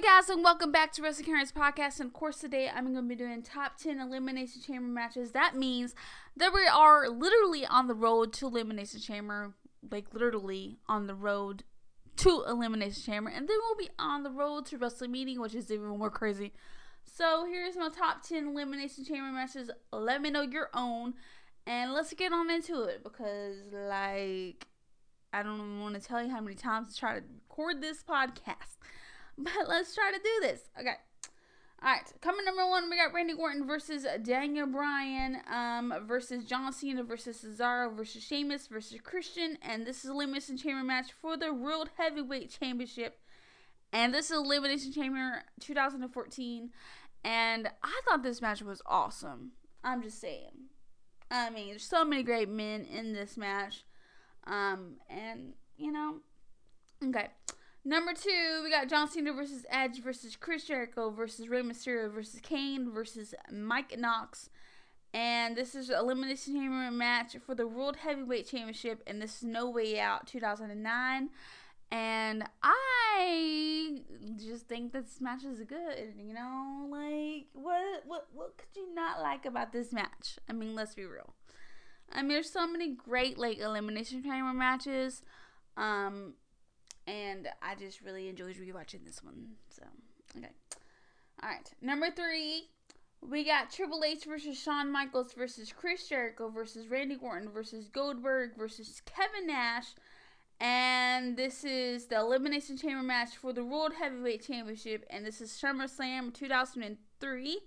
up, guys, and welcome back to Wrestling Currents Podcast. And of course, today I'm going to be doing top 10 Elimination Chamber matches. That means that we are literally on the road to Elimination Chamber, like literally on the road to Elimination Chamber, and then we'll be on the road to WrestleMania, which is even more crazy. So here's my top 10 Elimination Chamber matches. Let me know your own, and let's get on into it because, like, I don't want to tell you how many times I try to record this podcast. But let's try to do this. Okay. All right. Coming number one, we got Randy Orton versus Daniel Bryan um, versus John Cena versus Cesaro versus Sheamus versus Christian. And this is Elimination Chamber match for the World Heavyweight Championship. And this is Elimination Chamber 2014. And I thought this match was awesome. I'm just saying. I mean, there's so many great men in this match. Um, and, you know, okay. Number two, we got John Cena versus Edge versus Chris Jericho versus Rey Mysterio versus Kane versus Mike Knox. And this is an Elimination Chamber match for the World Heavyweight Championship, and this is No Way Out 2009. And I just think that this match is good. You know, like what what what could you not like about this match? I mean, let's be real. I mean, there's so many great like elimination chamber matches. Um, and I just really enjoyed rewatching this one. So, okay. All right. Number three, we got Triple H versus Shawn Michaels versus Chris Jericho versus Randy Orton versus Goldberg versus Kevin Nash. And this is the Elimination Chamber match for the World Heavyweight Championship. And this is SummerSlam 2003.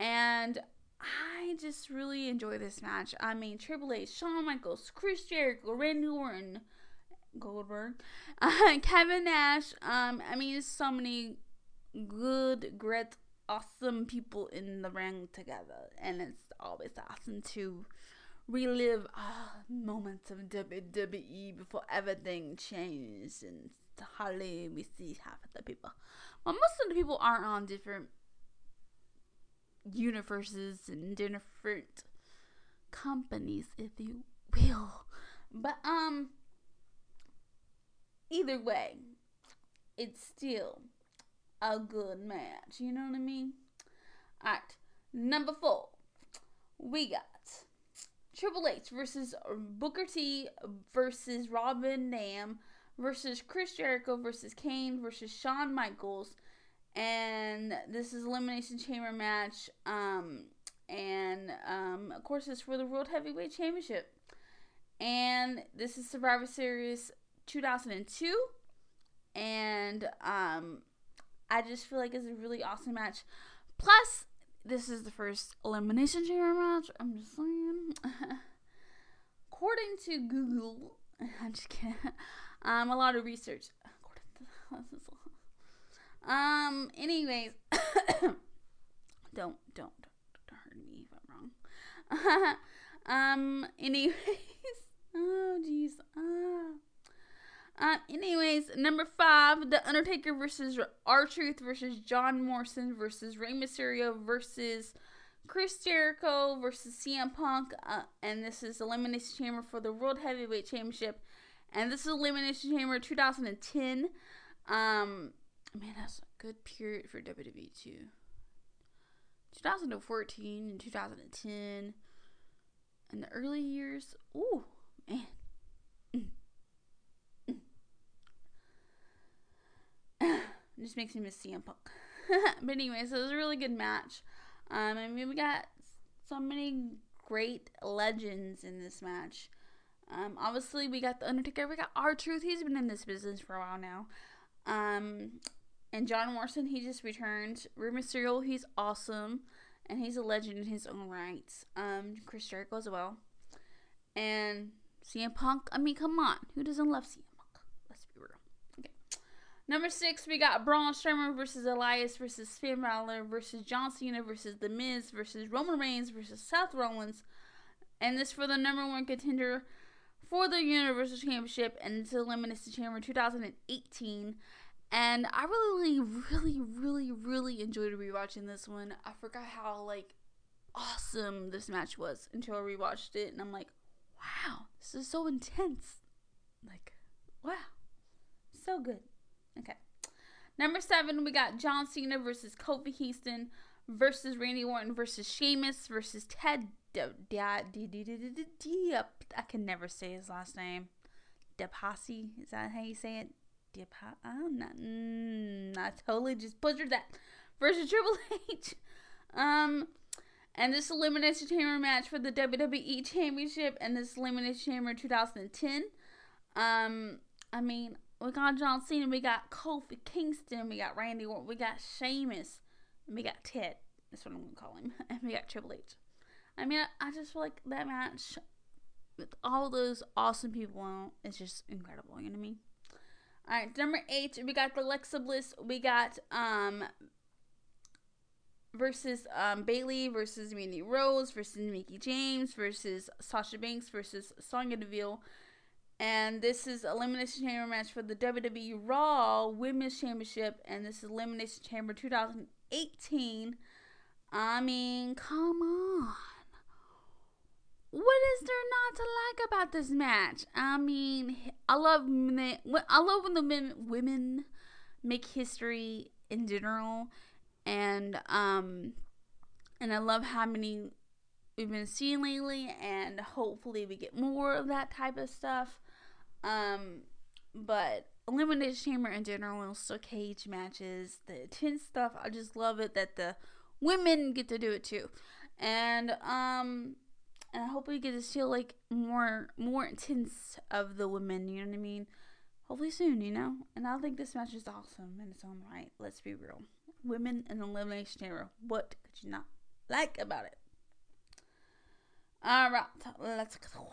And I just really enjoy this match. I mean, Triple H, Shawn Michaels, Chris Jericho, Randy Orton, Goldberg, uh, Kevin Nash. Um, I mean, there's so many good, great, awesome people in the ring together, and it's always awesome to relive uh, moments of WWE before everything changed and hardly we see half of the people. Well, most of the people are on different universes and different companies, if you will. But um, either way, it's still a good match. You know what I mean? Alright, number four, we got Triple H versus Booker T versus Robin Van Dam versus Chris Jericho versus Kane versus Shawn Michaels. And this is Elimination Chamber match. Um, and um, of course, it's for the World Heavyweight Championship. And this is Survivor Series 2002 and um I just feel like it's a really awesome match. Plus, this is the first elimination chamber match. I'm just saying. According to Google, I'm just kidding. Um, a lot of research. Um. Anyways, don't don't don't hurt me if I'm wrong. um. Anyways. Oh jeez. Ah. Uh, anyways, number five, The Undertaker versus R Truth versus John Morrison versus Rey Mysterio versus Chris Jericho versus CM Punk, uh, and this is Elimination Chamber for the World Heavyweight Championship, and this is Elimination Chamber 2010. Um, man, that's a good period for WWE too. 2014 and 2010, in the early years. Ooh, man. Just makes me miss CM Punk. but anyways, it was a really good match. Um, I mean, we got so many great legends in this match. Um, obviously, we got the Undertaker. We got R Truth. He's been in this business for a while now. Um, and John Morrison. He just returned. Rey Mysterio. He's awesome, and he's a legend in his own right. Um, Chris Jericho as well, and CM Punk. I mean, come on, who doesn't love CM Number six, we got Braun Strowman versus Elias versus Finn Balor versus John Cena versus The Miz versus Roman Reigns versus Seth Rollins. And this for the number one contender for the Universal Championship and it's Elimination Chamber 2018. And I really, really, really, really enjoyed rewatching this one. I forgot how like awesome this match was until I rewatched it, and I'm like, wow, this is so intense. Like, wow, so good. Okay. Number seven, we got John Cena versus Kofi Kingston versus Randy Orton versus Sheamus versus Ted. I can never say his last name. DePassy. Is that how you say it? Depa- I'm not. I totally just butchered that. Versus Triple H. Um, and this Elimination Chamber match for the WWE Championship and this Elimination Chamber 2010. Um, I mean, we got John Cena, we got Kofi Kingston, we got Randy Orton, we got Sheamus, we got Ted. That's what I'm gonna call him, and we got Triple H. I mean, I, I just feel like that match with all those awesome people on is just incredible. You know what I mean? All right, number eight, we got the Alexa Bliss. We got um versus um Bayley versus Mandy Rose versus Mickie James versus Sasha Banks versus Sonya Deville and this is Elimination Chamber match for the WWE Raw Women's Championship, and this is Elimination Chamber 2018. I mean, come on. What is there not to like about this match? I mean, I love I love when the men, women make history in general, and um, and I love how many we've been seeing lately, and hopefully we get more of that type of stuff. Um, but Elimination Chamber in general, also cage matches, the intense stuff. I just love it that the women get to do it too, and um, and I hope we get to see like more more intense of the women. You know what I mean? Hopefully soon, you know. And I think this match is awesome in its own right. Let's be real. Women in Elimination Chamber. What could you not like about it? All right, let's go.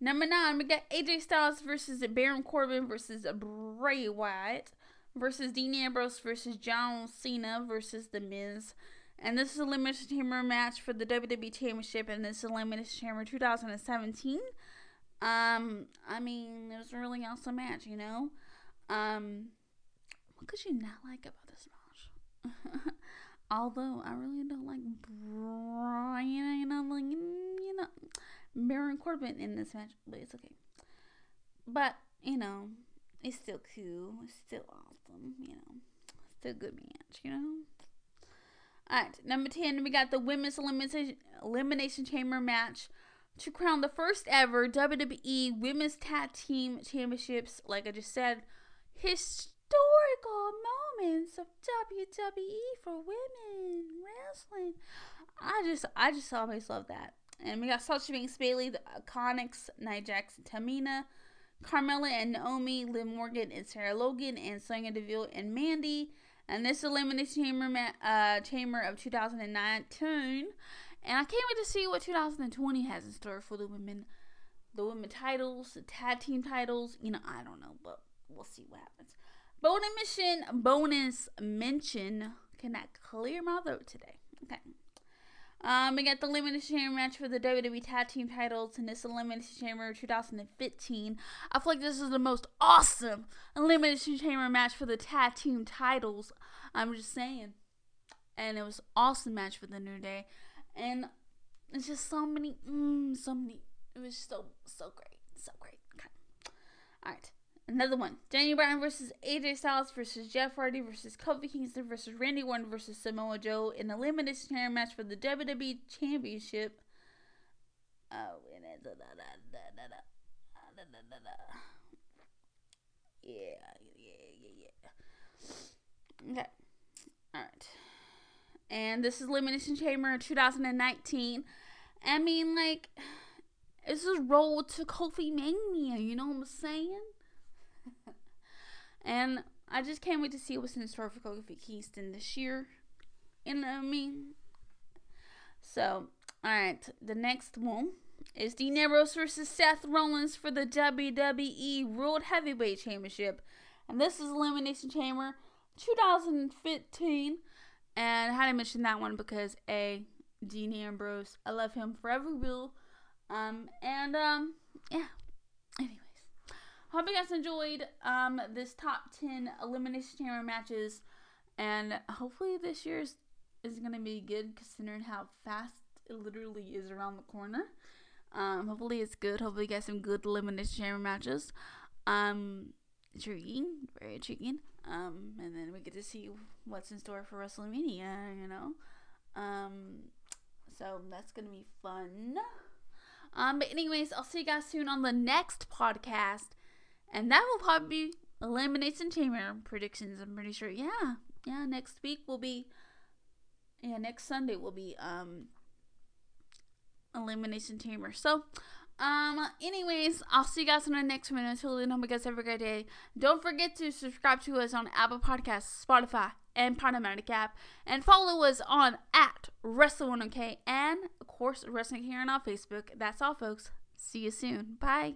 Number nine, we got AJ Styles versus Baron Corbin versus Bray Wyatt versus Dean Ambrose versus John Cena versus The Miz. And this is a Elimination Chamber match for the WWE Championship, and this is Elimination Chamber 2017. Um, I mean, it was a really awesome match, you know. Um, what could you not like about this match? Although I really don't like Brian, you know, like you know, Baron Corbin in this match, but it's okay. But, you know, it's still cool. It's still awesome, you know. Still a good match, you know. Alright, number 10, we got the Women's Elimination, Elimination Chamber match to crown the first ever WWE Women's Tag Team Championships. Like I just said, historical moments of WWE for women wrestling. I just, I just always love that. And we got Sasha Banks, Bayley, the Iconics, Nia Jax, Tamina, Carmella and Naomi, Liv Morgan and Sarah Logan, and Sonya Deville and Mandy. And this Elimination Chamber, uh, Chamber of 2019. And I can't wait to see what 2020 has in store for the women, the women titles, the tag team titles. You know, I don't know, but we'll see what happens. Bonus mission, bonus mention. Cannot clear my throat today. Okay. Um, we got the Elimination Chamber match for the WWE Tag Team titles in this Elimination Chamber 2015. I feel like this is the most awesome Elimination Chamber match for the Tag Team titles. I'm just saying. And it was awesome match for the New Day. And it's just so many, mm, so many. It was so, so great. So great. Another one. Daniel Bryan versus AJ Styles versus Jeff Hardy versus Kofi Kingston versus Randy Orton versus Samoa Joe in a limited chair match for the WWE Championship. Oh, yeah, yeah, yeah, yeah. Okay. Alright. And this is Elimination Chamber 2019. I mean, like, this is roll to Kofi Mania, you know what I'm saying? And I just can't wait to see what's in store for Kofi Kingston this year. You know what I mean? So, alright, the next one is Dean Ambrose versus Seth Rollins for the WWE World Heavyweight Championship. And this is Elimination Chamber 2015. And I had to mention that one because A, Dean Ambrose, I love him forever will. Um, and um, yeah. Hope you guys enjoyed um, this top 10 elimination chamber matches and hopefully this year's is going to be good considering how fast it literally is around the corner um, hopefully it's good hopefully you get some good elimination chamber matches um, intriguing, very intriguing. Um, and then we get to see what's in store for WrestleMania, you know. Um, so that's gonna be fun. Um, but anyways, I'll see you guys soon on the next podcast, and that will probably be Elimination Chamber predictions. I'm pretty sure. Yeah, yeah. Next week will be. Yeah, next Sunday will be um. Elimination Chamber. So, um, anyways, I'll see you guys in the next one. Until then, hope you guys have a great day. Don't forget to subscribe to us on Apple Podcasts, Spotify, and Podomatic app. And follow us on at Wrestle1OK and, of course, Wrestling here on Facebook. That's all, folks. See you soon. Bye.